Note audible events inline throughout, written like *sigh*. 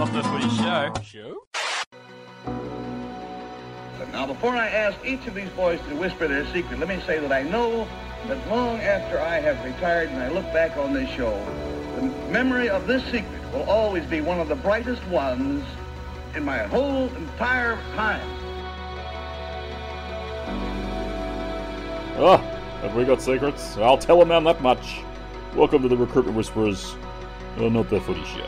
Not the footy show. Show? Now, before I ask each of these boys to whisper their secret, let me say that I know that long after I have retired and I look back on this show, the memory of this secret will always be one of the brightest ones in my whole entire time. Ah, have we got secrets? I'll tell a man that much. Welcome to the Recruitment Whisperers, uh, not the footy show.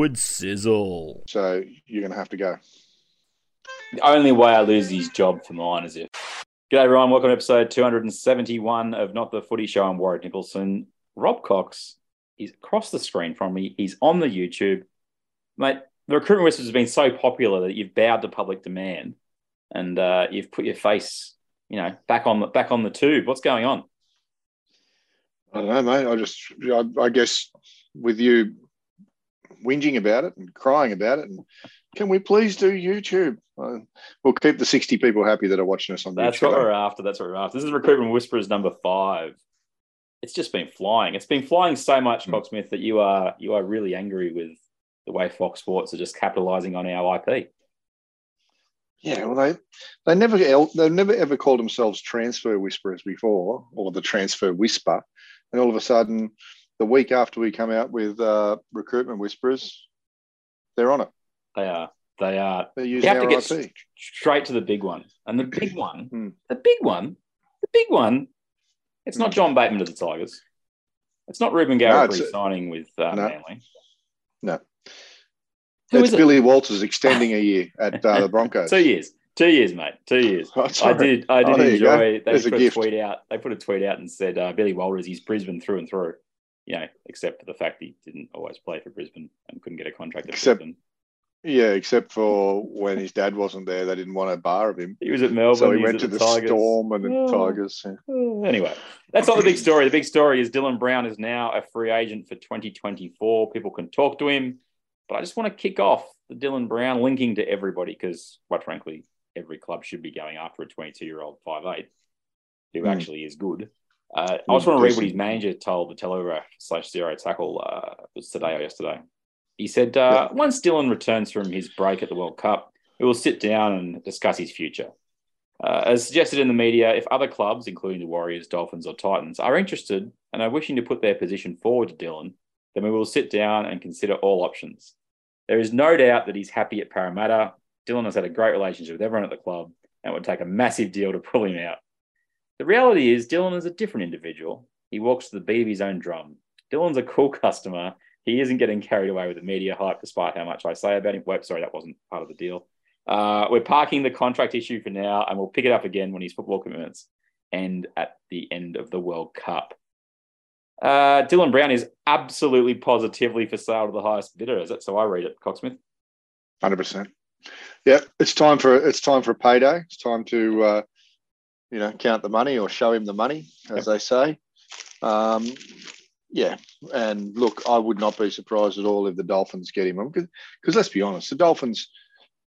Forward sizzle. So you're going to have to go. The only way I lose his job for mine is if. G'day, everyone. Welcome to episode 271 of Not the Footy Show. I'm Warwick Nicholson. Rob Cox is across the screen from me. He's on the YouTube. Mate, the recruitment whispers has been so popular that you've bowed to public demand and uh, you've put your face, you know, back on the back on the tube. What's going on? I don't know, mate. I just, I, I guess, with you whinging about it and crying about it, and can we please do YouTube? Uh, we'll keep the 60 people happy that are watching us on that. That's YouTube. what we're after. That's what we're after. This is Recruitment Whisperers number five. It's just been flying. It's been flying so much, Hmm. Cocksmith, that you are you are really angry with the way Fox Sports are just capitalising on our IP. Yeah, well, they they never they've never ever called themselves transfer whisperers before, or the transfer whisper, and all of a sudden, the week after we come out with uh, recruitment whisperers, they're on it. They are. They are. You using have to get IP. s- straight to the big one, and the big one, *laughs* Hmm. the big one, the big one. It's not John Bateman to the Tigers. It's not Ruben No, Garrick it's- signing with uh, no. Manly. No. Who That's is it? Billy Walters extending a year at uh, the Broncos. *laughs* Two years. Two years, mate. Two years. *laughs* Oh, I did. I did Oh, there you go. enjoy. They There's a put a, gift. tweet out. They put a tweet out and said uh, Billy Walters, he's Brisbane through and through. You know, except for the fact he didn't always play for Brisbane and couldn't get a contract at Except- Brisbane. Yeah, except for when his dad wasn't there, they didn't want a bar of him. He was at Melbourne. so he was went to the, Tigers. Storm and the Oh. Tigers. yeah. *sighs* Anyway, that's not the big story. The big story is Dylan Brown is now a free agent for 2024. People can talk to him, but I just want to kick off the Dylan Brown linking to everybody because, quite frankly, every club should be going after a 22 year old 5'8 who Hmm. actually is good. Uh, I just want to read what his manager told the Telegraph slash Zero Tackle uh, was today or yesterday. He said, uh, once Dylan returns from his break at the World Cup, we will sit down and discuss his future. Uh, as suggested in the media, if other clubs, including the Warriors, Dolphins, or Titans, are interested and are wishing to put their position forward to Dylan, then we will sit down and consider all options. There is no doubt that he's happy at Parramatta. Dylan has had a great relationship with everyone at the club and it would take a massive deal to pull him out. The reality is, Dylan is a different individual. He walks to the beat of his own drum. Dylan's a cool customer. He isn't getting carried away with the media hype, despite how much I say about him. Wait, sorry, that wasn't part of the deal. Uh, we're parking the contract issue for now, and we'll pick it up again when his football commitments end at the end of the World Cup. Uh, Dylan Brown is absolutely positively for sale to the highest bidder. Is that so? I read it, Cocksmith. Hundred percent. Yeah, it's time for it's time for a payday. It's time to uh, you know count the money or show him the money, as they say. Um, yeah, and look, I would not be surprised at all if the Dolphins get him because let's be honest, the Dolphins,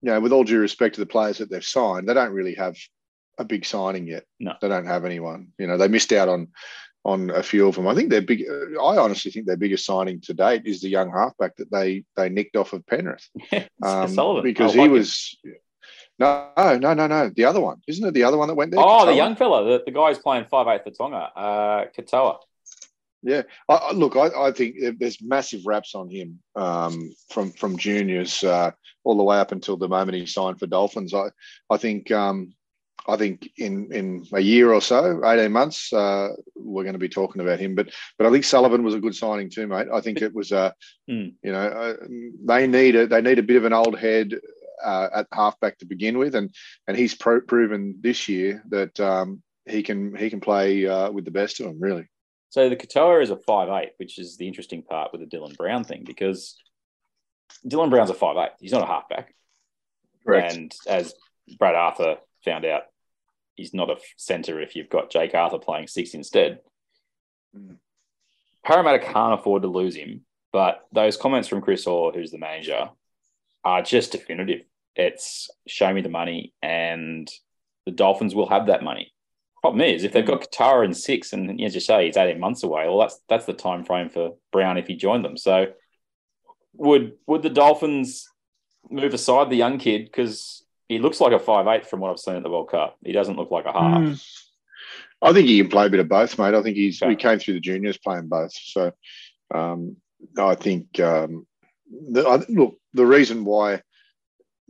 you know, with all due respect to the players that they've signed, they don't really have a big signing yet. No. they don't have anyone. You know, they missed out on on a few of them. I think their big. I honestly think their biggest signing to date is the young halfback that they they nicked off of Penrith *laughs* um, Sullivan. because he was. No, no, no, no. The other one, isn't it? The other one that went there. Oh, the young fella, the, the guy who's playing five eight for Tonga, uh, Katoa. Yeah, I, I, look, I, I think there's massive raps on him um, from from juniors uh, all the way up until the moment he signed for Dolphins. I I think um, I think in in a year or so, eighteen months, uh, we're going to be talking about him. But but I think Sullivan was a good signing too, mate. I think it was uh, Hmm. you know uh, they need a they need a bit of an old head. Uh, at halfback to begin with, and and he's pro- proven this year that um, he can he can play uh, with the best of them. Really, So the Katoa is a five eight, which is the interesting part with the Dylan Brown thing because Dylan Brown's a five eight. He's not a halfback. And as Brad Arthur found out, he's not a centre if you've got Jake Arthur playing six instead. Mm. Parramatta can't afford to lose him, but those comments from Chris Orr, who's the manager, are just definitive. It's show me the money, and the Dolphins will have that money. Problem is, if they've got Katoa in six, and as you say, he's eighteen months away. Well, that's that's the time frame for Brown if he joined them. So, would would the Dolphins move aside the young kid because he looks like a five eight from what I've seen at the World Cup? He doesn't look like a half. Mm. I think he can play a bit of both, mate. I think he's Okay. we came through the juniors playing both. So um, I think um, the, I, look the reason why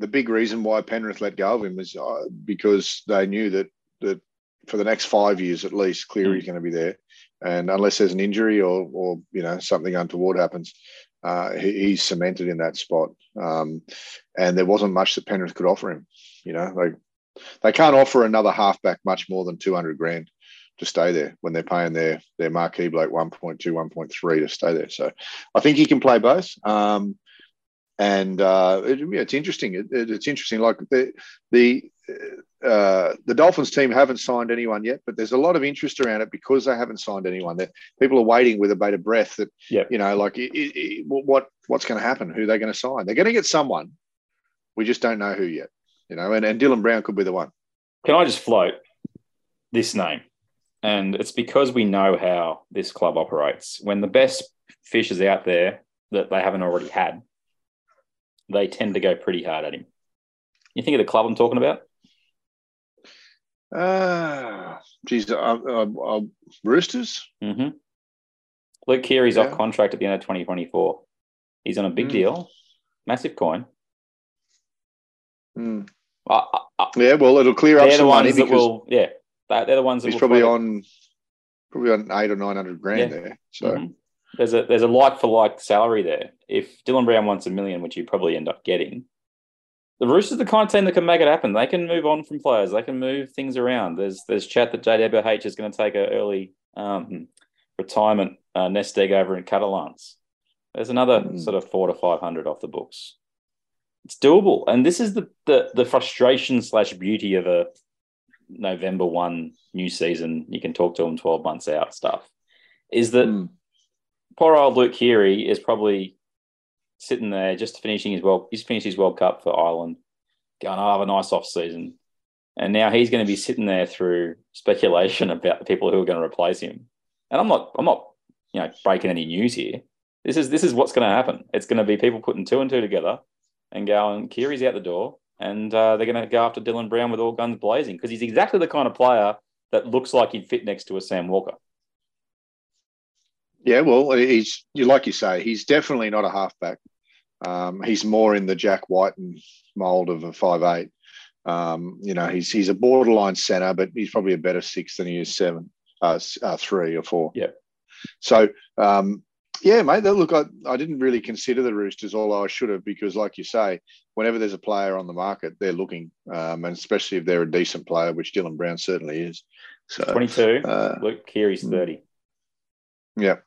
the big reason why Penrith let go of him was uh, because they knew that that for the next five years at least, Cleary's going to be there, and unless there's an injury or or you know something untoward happens, uh, he, he's cemented in that spot. Um, and there wasn't much that Penrith could offer him. You know, like they can't offer another halfback much more than 200 grand to stay there when they're paying their their marquee bloke 1.2 1.3 to stay there so i think he can play both um and uh it, yeah, it's interesting it, it- it's interesting like the the uh, the Dolphins team haven't signed anyone yet, but there's a lot of interest around it because they haven't signed anyone. That people are waiting with a bated breath. That you know, like it, what what's going to happen? Who are they're going to sign? They're going to get someone. We just don't know who yet. You know, and, and Dylan Brown could be the one. Can I just float this name? And it's because we know how this club operates. When the best fish is out there that they haven't already had, they tend to go pretty hard at him. You think of the club I'm talking about? Ah, geez, uh, uh, uh, Roosters. Mm-hmm. Luke Keary's Yeah. off contract at the end of 2024. He's on a big Mm. deal, massive coin. I, I, I, Yeah, well, it'll clear up some money because will, yeah, they- they're the ones that he's will probably on probably on eight or nine hundred grand Yeah. there. So Mhm. There's a there's a like for like salary there. If Dylan Brown wants a million, which you probably end up getting, the Roosters are the kind of team that can make it happen. They can move on from players. They can move things around. There's there's chat that JWH is going to take an early um, retirement uh, nest egg over in Catalans. There's another Mm. sort of four to five hundred off the books. It's doable, and this is the the, the frustration slash beauty of a November one new season. You can talk to them twelve months out stuff. Is that Hmm. Poor old Luke Keary is probably sitting there just finishing his world. He's finished his World Cup for Ireland, going, "I'll have a nice off season," and now he's going to be sitting there through speculation about the people who are going to replace him. And I'm not, I'm not, you know, breaking any news here. This is this is what's going to happen. It's going to be people putting two and two together and going, Keary's out the door, and uh, they're going to go after Dylan Brown with all guns blazing because he's exactly the kind of player that looks like he'd fit next to a Sam Walker. Yeah, well, he's like you say, he's definitely not a halfback. Um, he's more in the Jack Wighton mold of a five eight. Um, you know, he's he's a borderline center, but he's probably a better six than he is seven, uh, uh three or four. Yeah. So, um, yeah, mate. that- Look, I, I didn't really consider the Roosters, although I should have, because, like you say, whenever there's a player on the market, they're looking, um, and especially if they're a decent player, which Dylan Brown certainly is. So, 22. uh, Luke Keary's mm. 30. yeah,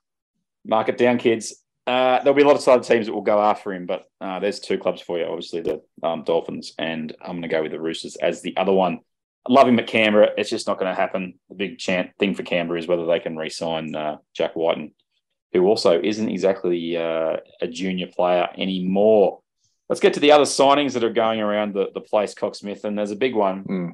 Mark it down, kids. Uh, there'll be a lot of other teams that will go after him, but uh, there's two clubs for you. Obviously, the um, Dolphins, and I'm going to go with the Roosters as the other one. I love him at Canberra. It's just not going to happen. The big chant thing for Canberra is whether they can re-sign uh, Jack Wighton, who also isn't exactly uh, a junior player anymore. Let's get to the other signings that are going around the, the place, Cocksmith, and there's a big one Mm.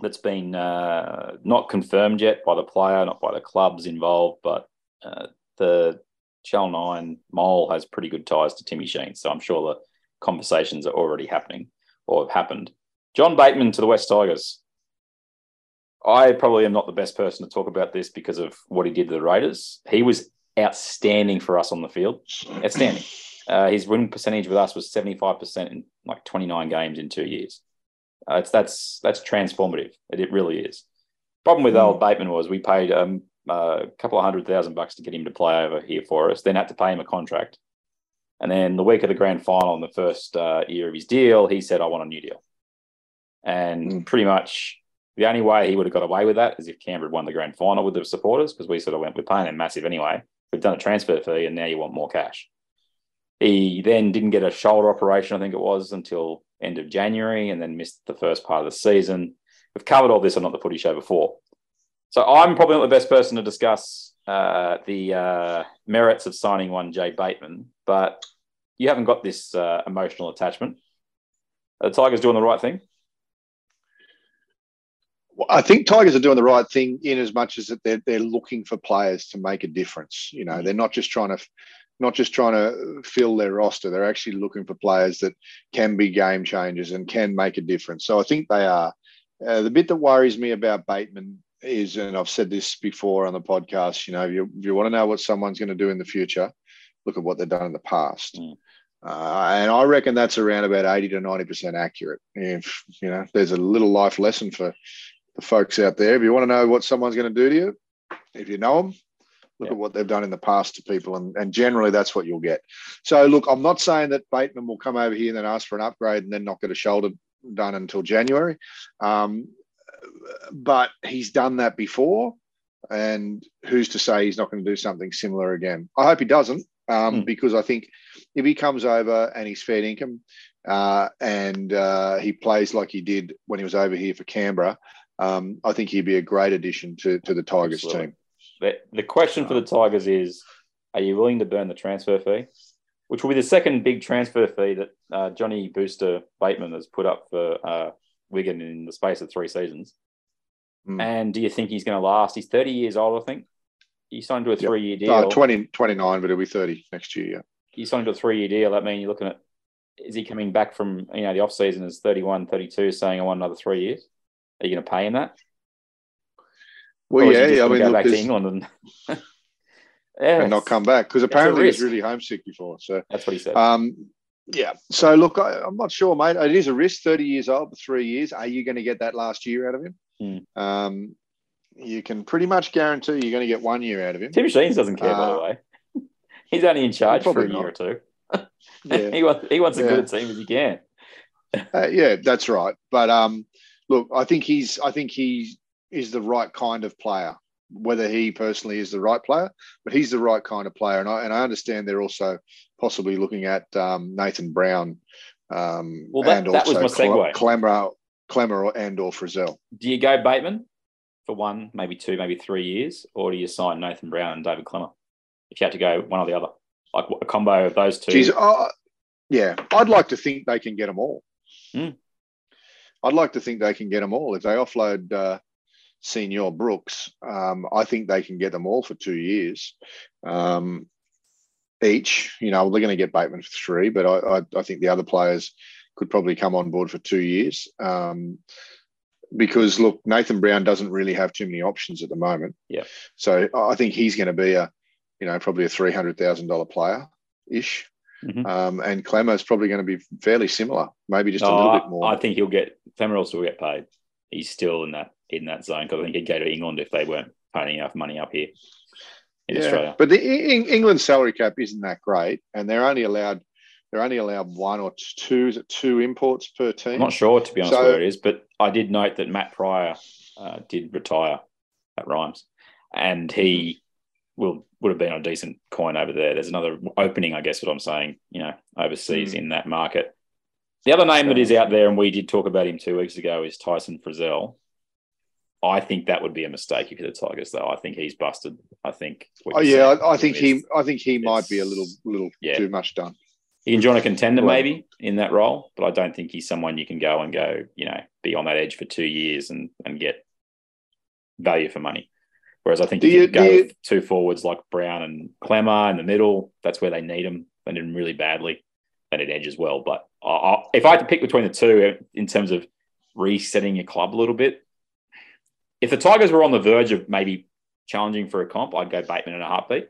that's been uh, not confirmed yet by the player, not by the clubs involved, but uh, the Channel 9 Mole has pretty good ties to Timmy Sheen. So I'm sure the conversations are already happening or have happened. John Bateman to the West Tigers. I probably am not the best person to talk about this because of what he did to the Raiders. He was outstanding for us on the field. Outstanding. *laughs* Uh, his winning percentage with us was 75% in like 29 games in two years. Uh, it's, that's that's transformative. It, it really is. Problem with Mm. old Bateman was we paid um, a couple of hundred thousand bucks to get him to play over here for us, then had to pay him a contract. And then the week of the grand final in the first uh, year of his deal, he said, I want a new deal. And Mm. pretty much the only way he would have got away with that is if Canberra had won the grand final with the supporters, because we sort of went, we're paying him massive anyway. We've done a transfer fee and now you want more cash. He then didn't get a shoulder operation, I think it was, until end of January and then missed the first part of the season. We've covered all this on Not the Footy Show before. So I'm probably not the best person to discuss uh, the uh, merits of signing one Jay Bateman, but you haven't got this uh, emotional attachment. Are the Tigers doing the right thing? Well, I think Tigers are doing the right thing in as much as that they're they're looking for players to make a difference. You know, they're not just trying to not just trying to fill their roster. They're actually looking for players that can be game changers and can make a difference. So I think they are. Uh, the bit that worries me about Bateman is, and I've said this before on the podcast, you know, if you, if you want to know what someone's going to do in the future, look at what they've done in the past. Mm. Uh, and I reckon that's around about 80 to 90% accurate. If, you know, there's a little life lesson for the folks out there. If you want to know what someone's going to do to you, if you know them, look Yeah. at what they've done in the past to people. And, and generally, that's what you'll get. So, look, I'm not saying that Bateman will come over here and then ask for an upgrade and then not get a shoulder done until January. Um, but he's done that before. And who's to say he's not going to do something similar again? I hope he doesn't, um, Hmm. because I think if he comes over and he's fair income uh, and uh, he plays like he did when he was over here for Canberra, um, I think he'd be a great addition to, to the Tigers Absolutely. team. The, the question for the Tigers is are you willing to burn the transfer fee? Which will be the second big transfer fee that uh, Johnny Booster Bateman has put up for uh, Wigan in the space of three seasons. Hmm. And do you think he's going to last? He's 30 years old, I think. He signed to a three year deal. Uh, 20, 29, but he'll be 30 next year. Yeah. He signed to a three year deal. That means you're looking at is he coming back from you know the off season as 31, 32, saying I want another three years? Are you going to pay him that? Well, is yeah, just I mean, go look, back to England and *laughs* yeah, and not come back because apparently he was really homesick before. So, That's what he said. um, yeah. So, look, I, I'm not sure, mate. It is a risk. 30 years old for three years. Are you going to get that last year out of him? Hmm. Um, you can pretty much guarantee you're going to get one year out of him. Tim Sheens doesn't care, by the Uh, way. *laughs* He's only in charge for a year not. or two. *laughs* Yeah. he wants he wants Yeah. good a team as he can. Uh, yeah, that's right. But um, look, I think he's I think he is the right kind of player. Whether he personally is the right player, but he's the right kind of player, and I and I understand they're also possibly looking at um, Nathan Brown. Um, Well, that- and that was my segue. Klemmer, Klemmer and or Frizell. Do you go Bateman for one, maybe two, maybe three years, or do you sign Nathan Brown and David Klemmer? If you had to go one or the other, like a combo of those two. Geez, uh, yeah, I'd like to think they can get them all. Hmm. I'd like to think they can get them all. If they offload uh, Senior Brooks, um, I think they can get them all for two years um, each. You know, they're going to get Bateman for three, but I, I, I think the other players could probably come on board for two years. Um, because look, Nathan Brown doesn't really have too many options at the moment. Yeah. So I think he's going to be a, you know, probably a three hundred thousand dollar player ish. Mhm. Um, and Klemmer's probably going to be fairly similar, maybe just a little bit more. I think he'll get Klemmer also will get paid. He's still in that in that zone because I think he'd go to England if they weren't paying enough money up here in Australia. But the Eng- England salary cap isn't that great, and they're only allowed they're only allowed one or two is it two imports per team. I'm not sure to be honest So- where it is, but I did note that Matt Prior uh, did retire at Rhinos, and he will would have been a decent coin over there. There's another opening, I guess, what I'm saying, you know, overseas Hmm. in that market. The other name that is out there, and we did talk about him two weeks ago, is Tyson Frizell. I think that would be a mistake if you're the Tigers, though. I think he's busted. I think. Oh yeah, I, I think he I think he might be a little little yeah. too much done. He can join a contender Well- maybe in that role, but I don't think he's someone you can go and go, you know, be on that edge for two years and and get value for money. Whereas I think you, you- go you- with two forwards like Brown and Klemmer in the middle, that's where they need them. They need them really badly. They need edge as well. But I, I, if I had to pick between the two in terms of resetting your club a little bit, if the Tigers were on the verge of maybe challenging for a comp, I'd go Bateman in a heartbeat.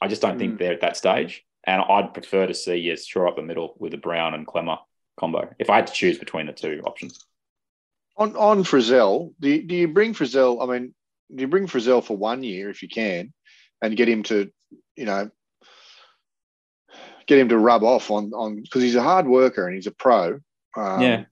I just don't think Mm. they're at that stage. And I'd prefer to see yes, shore up the middle with a Brown and Klemmer combo. If I had to choose between the two options, On on Frizell, do you, do you bring Frizell? I mean, do you bring Frizell for one year if you can, and get him to, you know, get him to rub off on on because he's a hard worker and he's a pro. Um, Yeah.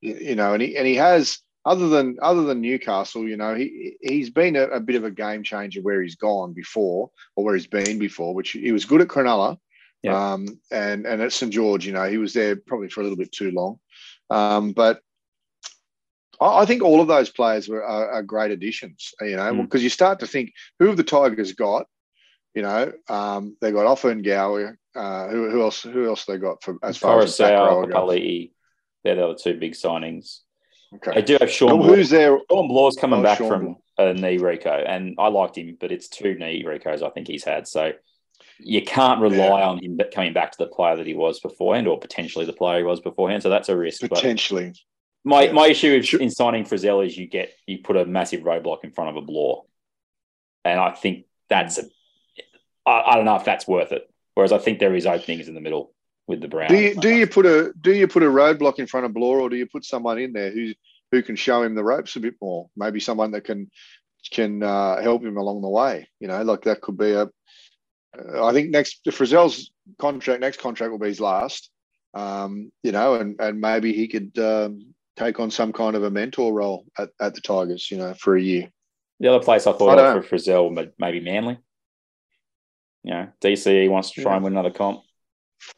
You, you know, and he and he has other than other than Newcastle, you know, he he's been a, a bit of a game changer where he's gone before or where he's been before, which he was good at Cronulla. Yeah. Um, and and at St George, you know, he was there probably for a little bit too long. Um, but I I think all of those players were are, are great additions. You know, Mm. because you start to think who have the Tigers got? You know, um, they got Offa Gower. Uh, who, who else? Who else they got for as far as the back row Coruscant, goes? Papali'i, they're the other two big signings. They Okay. do have Sean. Well, Blore. who's there? Sean Blore's coming Oh, back Sean from a knee Rico, and I liked him, but it's two knee Ricos I think he's had. So you can't rely on him coming back to the player that he was beforehand, or potentially the player he was beforehand. So that's a risk. But Potentially. my, yeah. my issue is in signing Frizell is you get you put a massive roadblock in front of a Blore, and I think that's a. I, I don't know if that's worth it. Whereas I think there is openings in the middle with the Brown. Do you do you put a do you put a roadblock in front of Blore, or do you put someone in there who who can show him the ropes a bit more? Maybe someone that can can uh, help him along the way. You know, like that could be a. Uh, I think next Frizell's contract next contract will be his last. Um, you know, and and maybe he could um, take on some kind of a mentor role at, at the Tigers. You know, for a year. The other place I thought I of for Frizell, ma- maybe Manly. You know, DCE wants to try and win another comp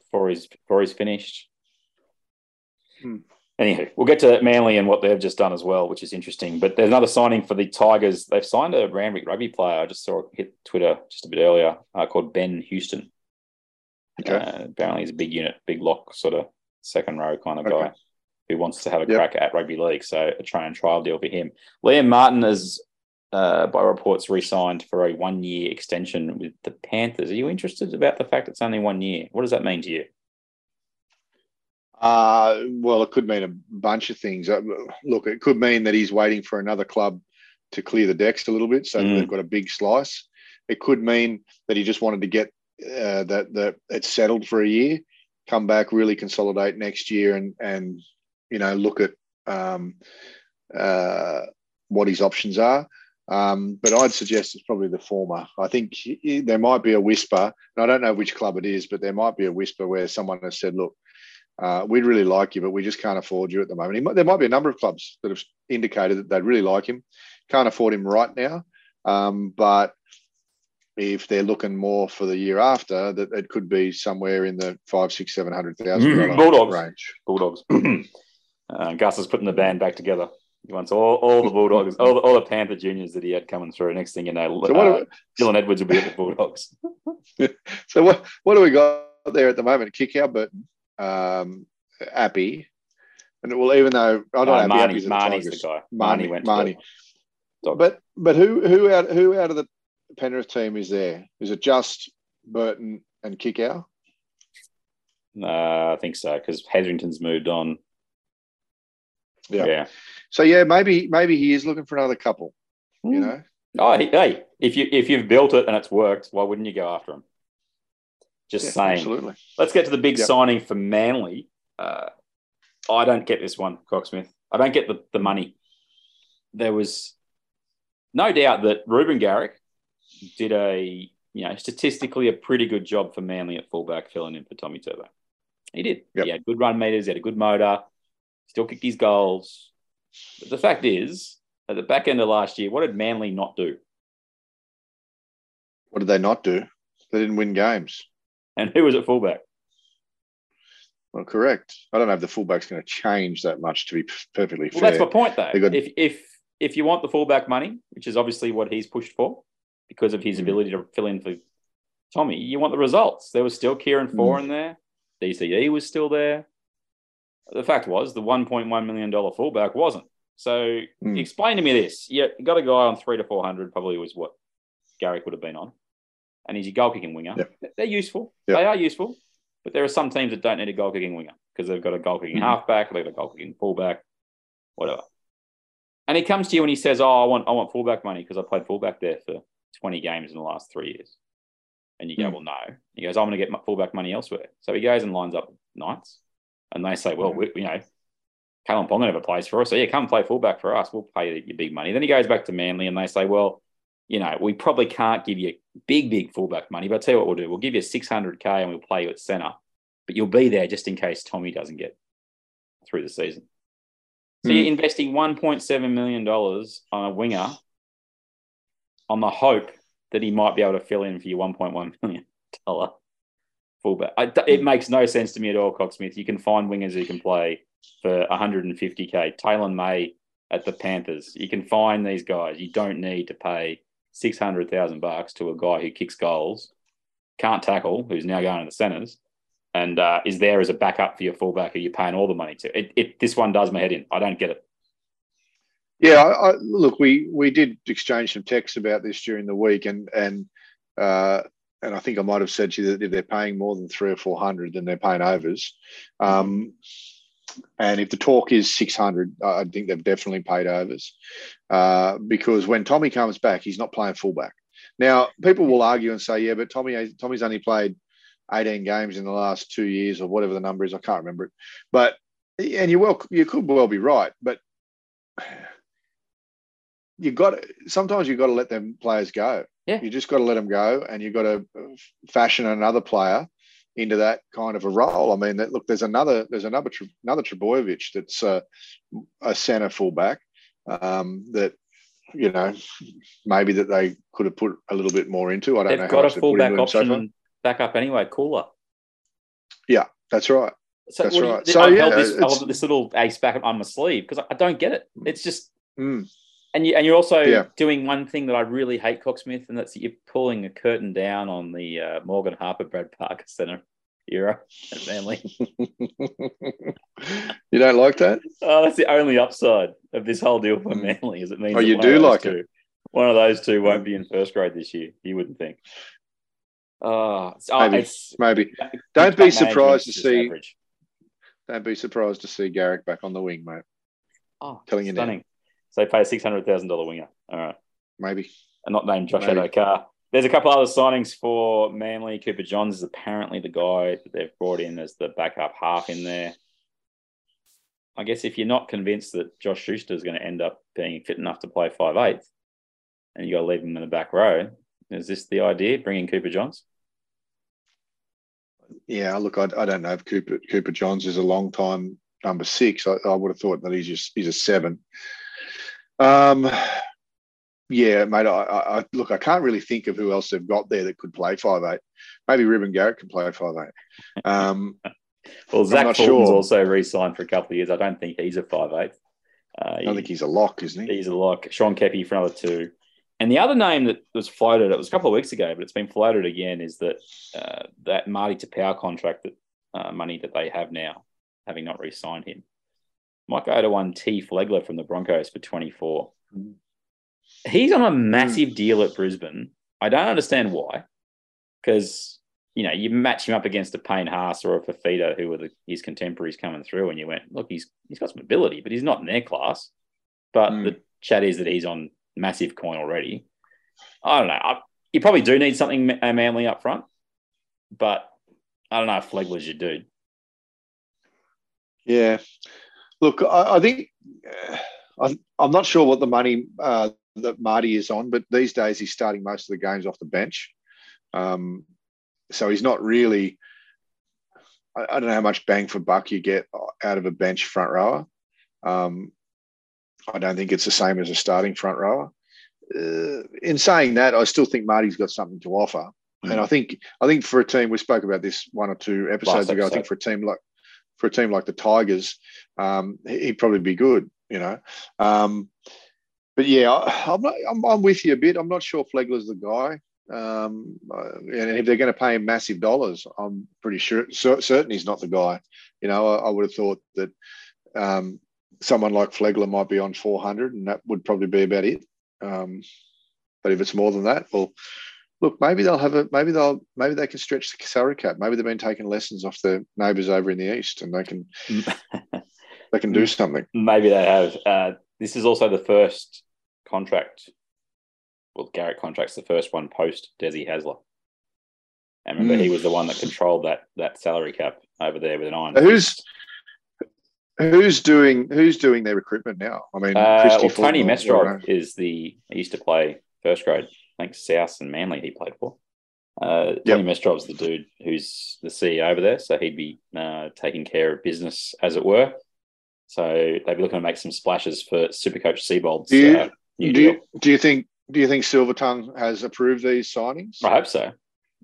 before he's before he's finished. Hmm. Anywho, we'll get to Manly and what they've just done as well, which is interesting. But there's another signing for the Tigers. They've signed a Randwick rugby player. I just saw it hit Twitter just a bit earlier, uh, called Ben Houston. Okay. Uh, apparently, he's a big unit, big lock, sort of second row kind of Okay. guy who wants to have a Yep. crack at rugby league. So a try and trial deal for him. Liam Martin is, uh, by reports, re-signed for a one-year extension with the Panthers. Are you interested about the fact it's only one year? What does that mean to you? Uh, well, it could mean a bunch of things. Uh, look, it could mean that he's waiting for another club to clear the decks a little bit, so Mm. they've got a big slice. It could mean that he just wanted to get uh, that that it's settled for a year, come back, really consolidate next year, and and you know look at um, uh, what his options are. Um, but I'd suggest it's probably the former. I think he- there might be a whisper, and I don't know which club it is, but there might be a whisper where someone has said, "Look, uh, we'd really like you, but we just can't afford you at the moment. He might, there might be a number of clubs that have indicated that they'd really like him. Can't afford him right now, um, but if they're looking more for the year after, that it could be somewhere in the five, six, seven hundred thousand Mm, Bulldogs. range. Bulldogs. *clears throat* uh, Gus is putting the band back together. He wants all, all the Bulldogs, all the, all the Panther juniors that he had coming through. Next thing you know, So what, uh, do, Dylan Edwards will be at the Bulldogs. *laughs* so what, what do we got there at the moment? Kick out, but um, Appy, and well, even though I don't know, Marnie, Appy's at the Marnie's the guy. Marnie, Marnie went Marnie. But but who who out who out of the Penrith team is there? Is it just Burton and Kikau? uh, I think so because Hetherington's moved on. Yeah. yeah. So yeah, maybe maybe he is looking for another couple. You Hmm. know, Oh, he- hey, if you if you've built it and it's worked, why wouldn't you go after him? Just Yeah, saying. absolutely. Let's get to the big Yep. signing for Manly. Uh, I don't get this one, Cocksmith. I don't get the, the money. There was no doubt that Ruben Garrick did a, you know, statistically a pretty good job for Manly at fullback, filling in for Tommy Turbo. He did. Yep. He had good run meters, he had a good motor, still kicked his goals. But the fact is, at the back end of last year, what did Manly not do? What did they not do? They didn't win games. And who was at fullback? Well, correct. I don't know if the fullback's going to change that much. To be perfectly Well, fair, that's my point, though. Got- If if if you want the fullback money, which is obviously what he's pushed for, because of his Mm. ability to fill in for Tommy, you want the results. There was still Kieran Foran Mm. in there. DCE was still there. The fact was, the one point one million dollar fullback wasn't. So Mm. explain to me this: you got a guy on three to four hundred, probably was what Garrick would have been on, and he's a goal kicking winger. Yep. They're useful. Yep. They are useful, but there are some teams that don't need a goal kicking winger because they've got a goal kicking Mhm. halfback, they've got a goal kicking fullback, whatever. And he comes to you and he says, "Oh, I want I want fullback money because I played fullback there for 20 games in the last three years." And you go, Hmm. "Well, no." He goes, "I'm going to get my fullback money elsewhere." So he goes and lines up Knights, and they say, "Well, Hmm. we, you know, Kalyn Ponga never plays for us, so yeah, come play fullback for us. We'll pay you your big money." Then he goes back to Manly, and they say, "Well, you know, we probably can't give you big, big fullback money, but I'll tell you what we'll do: we'll give you 600k and we'll play you at centre, but you'll be there just in case Tommy doesn't get through the season." So Hmm. you're investing 1.7 million dollars on a winger on the hope that he might be able to fill in for your 1.1 million dollar fullback. I, it makes no sense to me at all, Cocksmith. You can find wingers who can play for 150k. Taylor May at the Panthers. You can find these guys. You don't need to pay six hundred thousand bucks to a guy who kicks goals, can't tackle, who's now going to the centers, and uh, is there as a backup for your fullback who you're paying all the money to. It, it this one does my head in. I don't get it. Yeah, I, I, look, we we did exchange some texts about this during the week, and and uh, and I think I might have said to you that if they're paying more than three or four hundred, then they're paying overs. Um, and if the talk is six hundred, I think they've definitely paid overs uh, because when Tommy comes back, he's not playing fullback. Now, people will argue and say, yeah, but Tommy Tommy's only played 18 games in the last two years or whatever the number is. I can't remember it. But and you well you could well be right, but *sighs* you got sometimes you've got to let them players go. Yeah. You just got to let them go, and you've got to fashion another player into that kind of a role. I mean, that, look, there's another there's another another Trbojevic that's a, a centre fullback um, that you know maybe that they could have put a little bit more into. I don't They've know. got how a fullback him so option back up anyway. Cooler. Yeah, that's right. So That's do you- right. So, I've yeah, held this, got this little ace back on my sleeve because I, I don't get it. It's just Mm. And you and you're also Yeah. doing one thing that I really hate, Cocksmith, and that's that you're pulling a curtain down on the uh, Morgan Harper, Brad Parker Center era at Manly. *laughs* you don't like that? Oh, that's the only upside of this whole deal for Mm. Manly, is it means Oh, you do like two, it? One of those two won't be in first grade this year. You wouldn't think. Oh, oh, Maybe. it's Maybe. Don't be surprised to see- Average. Don't be surprised to see Garrick back on the wing, mate. Oh, Telling you now. So they pay a six hundred thousand dollar winger. All right. Maybe. and not named Josh. Adokar. There's a couple other signings for Manly. Cooper Johns is apparently the guy that they've brought in as the backup half in there. I guess if you're not convinced that Josh Schuster is going to end up being fit enough to play five and you got to leave him in the back row, is this the idea? Bringing Cooper Johns? Yeah, look, I, I don't know if Cooper Cooper Johns is a long time number six. I, I would have thought that he's just he's a seven. Um, yeah, mate. I, I look, I can't really think of who else they've got there that could play five eight. Maybe Ruben Garrick can play five eight. Um, *laughs* Well, Zach Fulton's sure. also re-signed for a couple of years. I don't think he's a five eighth. Uh, I think he's a lock, isn't he? He's a lock. Sean Keppie for another two. And the other name that was floated, it was a couple of weeks ago, but it's been floated again, is that uh, that Marty Taupau contract that uh, money that they have now, having not re-signed him, might go to one T Flegler from the Broncos for 24. He's on a massive deal at Brisbane. I don't understand why, because you know you match him up against a Payne Haas or a Fafita, who were the, his contemporaries coming through, and you went, look, he's he's got some ability, but he's not in their class. But Mm. the chat is that he's on massive coin already. I don't know. I, you probably do need something ma- uh, manly up front, but I don't know if Flegler's your dude. Yeah. Look, I, I think uh, I'm, I'm not sure what the money uh, that Marty is on, but these days he's starting most of the games off the bench. Um, so he's not really. I, I don't know how much bang for buck you get out of a bench front rower. Um, I don't think it's the same as a starting front rower. Uh, in saying that, I still think Marty's got something to offer, Mm. and I think I think for a team we spoke about this one or two episodes Last ago. I think for a team like for a team like the Tigers, um, he- he'd probably be good, you know. Um, but yeah, I, I'm, not, I'm I'm with you a bit. I'm not sure Flegler's the guy. Um, and if they're going to pay him massive dollars, I'm pretty sure cer- certain he's not the guy. You know, I, I would have thought that um, someone like Flegler might be on 400, and that would probably be about it. Um, but if it's more than that, well, look, maybe they'll have a maybe they'll maybe they can stretch the salary cap. Maybe they've been taking lessons off their neighbours over in the east, and they can *laughs* they can do something. Maybe they have. Uh, this is also the first contract. Well, Garrick contract's the first one post Desi Hasler. And remember, Mm. he was the one that controlled that that salary cap over there with an iron. Who's who's doing who's doing their recruitment now? I mean, Uh, well, Tony Fulton, Mestrov is the he used to play first grade. I think South and Manly he played for. Uh, Yep. Tony Mestrov's the dude who's the CEO over there, so he'd be uh, taking care of business as it were. So they'd be looking to make some splashes for Supercoach Seibold's Do you- uh, new Do deal. you, do you think do you think Silvertongue has approved these signings? I hope so.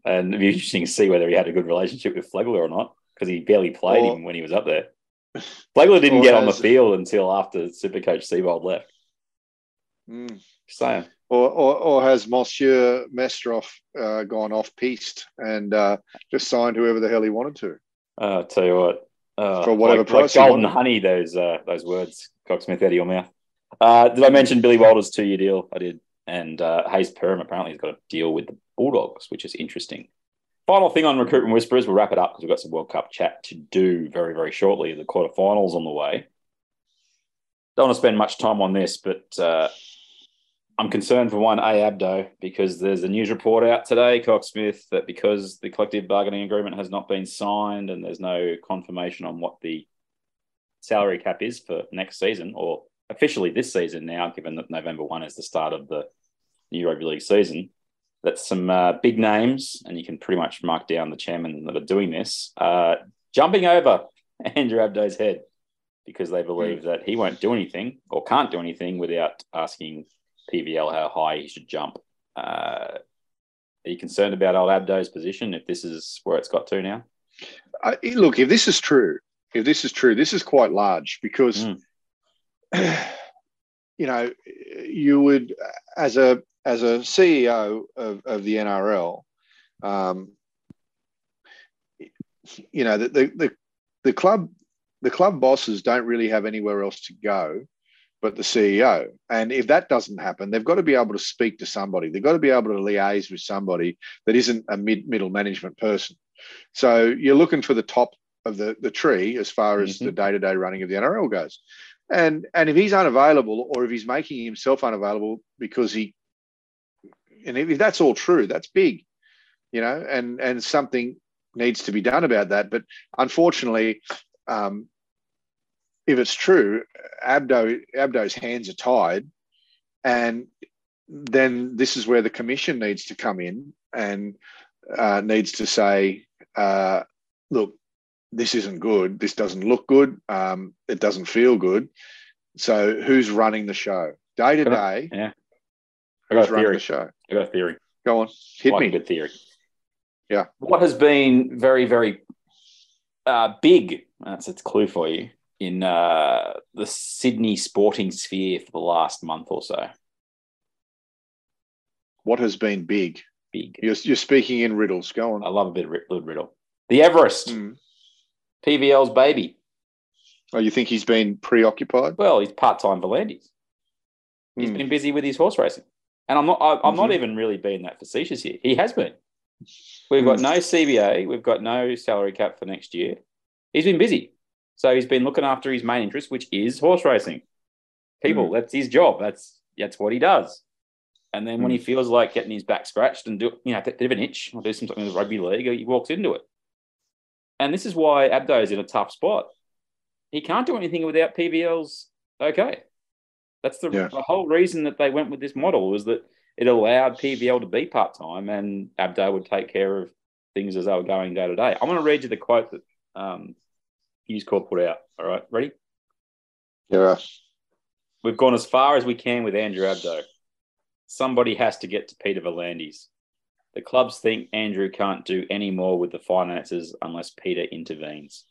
And it'd be interesting to see whether he had a good relationship with Flegler or not, because he barely played Or- him when he was up there. Blakely didn't get on the field until after Supercoach Seibold left. Mm. Saying. Or, or, or has Monsieur Mestrov uh, gone off piste and uh, just signed whoever the hell he wanted to? Uh, tell you what. Uh, For whatever like, like price you golden honey, those uh, those words, Cocksmith, out of your mouth. Uh, did I mention Billy Walters' two year deal? I did. And uh, Hayze Perham apparently has got a deal with the Bulldogs, which is interesting. Final thing on recruitment whisperers, we'll wrap it up because we've got some World Cup chat to do very, very shortly. The quarterfinals on the way. Don't want to spend much time on this, but uh, I'm concerned for one, A. Abdo, because there's a news report out today, Cocksmith, that because the collective bargaining agreement has not been signed and there's no confirmation on what the salary cap is for next season, or officially this season now, given that November 1 is the start of the new rugby league season, that some uh, big names, and you can pretty much mark down the chairman that are doing this, uh, jumping over *laughs* Andrew Abdo's head because they believe that he won't do anything or can't do anything without asking PVL how high he should jump. Uh, are you concerned about old Abdo's position if this is where it's got to now? I, look, if this is true, if this is true, this is quite large because, Mm. *sighs* you know, you would as a as a CEO of, of the NRL, um, you know, the, the the the club the club bosses don't really have anywhere else to go but the CEO. And if that doesn't happen, they've got to be able to speak to somebody. They've got to be able to liaise with somebody that isn't a mid middle management person. So you're looking for the top of the, the tree as far as the day to day running of the NRL goes. And and if he's unavailable or if he's making himself unavailable because he and if that's all true, that's big, you know, and and something needs to be done about that. But unfortunately, um, if it's true, Abdo Abdo's hands are tied, and then this is where the commission needs to come in and uh, needs to say, uh, look, this isn't good. This doesn't look good. Um, it doesn't feel good. So who's running the show day to day? yeah. I got Who's a running theory. the show? I got a theory. Go on, hit Like me. good theory. Yeah. What has been very, very uh, big, that's its clue for you, in uh, the Sydney sporting sphere for the last month or so? What has been big? Big. You're, you're speaking in riddles. Go on. I love a bit of riddle. The Everest, Mm. PVL's baby. Oh, you think he's been preoccupied? Well, he's part time V'landys. He's Mm. been busy with his horse racing. And I'm not I, I'm not Mhm. even really being that facetious here. He has been. We've got Mm. no CBA, we've got no salary cap for next year. He's been busy. So he's been looking after his main interest, which is horse racing. People, that's his job. That's that's what he does. And then when he feels like getting his back scratched and do you know, a bit of an itch or do something in the rugby league, he walks into it. And this is why Abdo is in a tough spot. He can't do anything without PVL's okay. That's the, Yeah. the whole reason that they went with this model was that it allowed PVL to be part time and Abdo would take care of things as they were going day to day. I want to read you the quote that um, News Corp put out. All right, ready? Yeah. We've gone as far as we can with Andrew Abdo. Somebody has to get to Peter V'landys. The clubs think Andrew can't do any more with the finances unless Peter intervenes.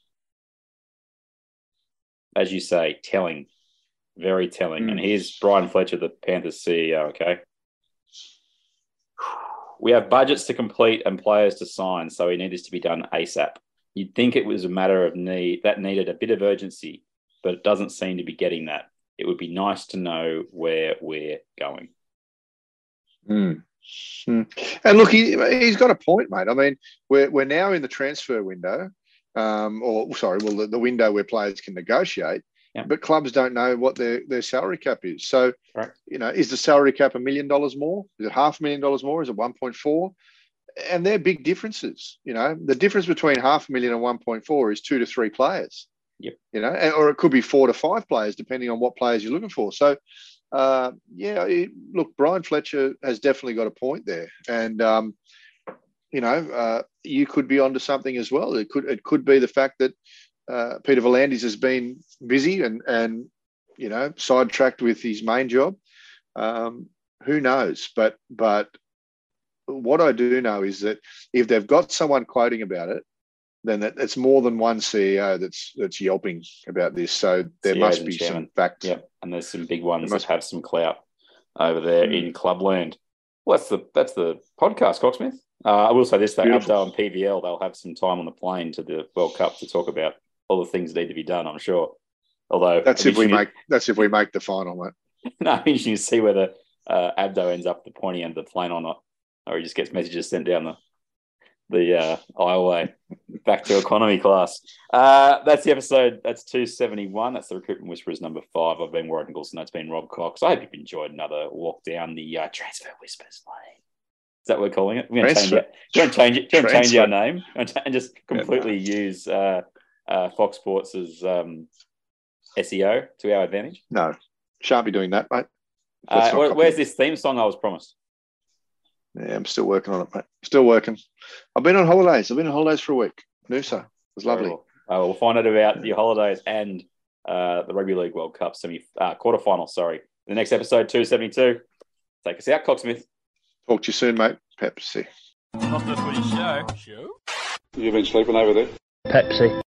As you say, telling, very telling. And hmm. here's Brian Fletcher, the Panthers CEO. Okay. We have budgets to complete and players to sign, so we need this to be done ASAP. You'd think it was a matter of need that needed a bit of urgency, but it doesn't seem to be getting that. It would be nice to know where we're going. Mm. Mm. And look, he, he's got a point, mate. I mean, we're, we're now in the transfer window, um, or sorry, well, the, the window where players can negotiate, Yeah. but clubs don't know what their, their salary cap is. So, Correct. you know, is the salary cap a million dollars more? Is it half a million dollars more? Is it 1.4? And they're big differences. You know, the difference between half a million and 1.4 is two to three players. Yep. You know, and- or it could be four to five players, depending on what players you're looking for. So, uh, yeah, it, look, Brian Fletcher has definitely got a point there, and um, you know, uh, you could be onto something as well. It could it could be the fact that uh, Peter V'landys has been busy and and you know sidetracked with his main job. Um, who knows? But but what I do know is that if they've got someone quoting about it, then it, it's more than one CEO that's that's yelping about this. So there CEOs must be some fact. Yep, and there's some big ones must- that have some clout over there Mm. in Clubland. Well, that's the that's the podcast, Cocksmith. Uh, I will say this though, Beautiful. Abdo and PVL, they'll have some time on the plane to the World Cup to talk about all the things that need to be done. I'm sure. Although That's if we make that's if we make the final, mate. *laughs* no, it'd be interesting to see whether uh, Abdo ends up at the pointy end of the plane or not, or he just gets messages sent down the the uh, aisleway back to economy class. Uh, that's the episode. That's two seventy one. That's the Recruitment Whisperers number five. I've been Warren Nicholson. That's been Rob Cox. I hope you've enjoyed another walk down the uh, Transfer Whispers lane. Is that what we're calling it? We're going to change it. Do you want to change it? Do you want to change our name and just completely use uh, uh, Fox Sports' um, SEO to our advantage? No, shan't be doing that, mate. Uh, where- where's this theme song I was promised? Yeah, I'm still working on it, mate. Still working. I've been on holidays. I've been on holidays for a week. Noosa. It was lovely. Terrible. Uh, we'll find out about your holidays and uh, the Rugby League World Cup semi uh, quarterfinal. Sorry, the next episode two seventy two. Take us out, Cocksmith. Talk to you soon, mate. Pepsi. Not the footy show. Show? You've been sleeping over there? Pepsi.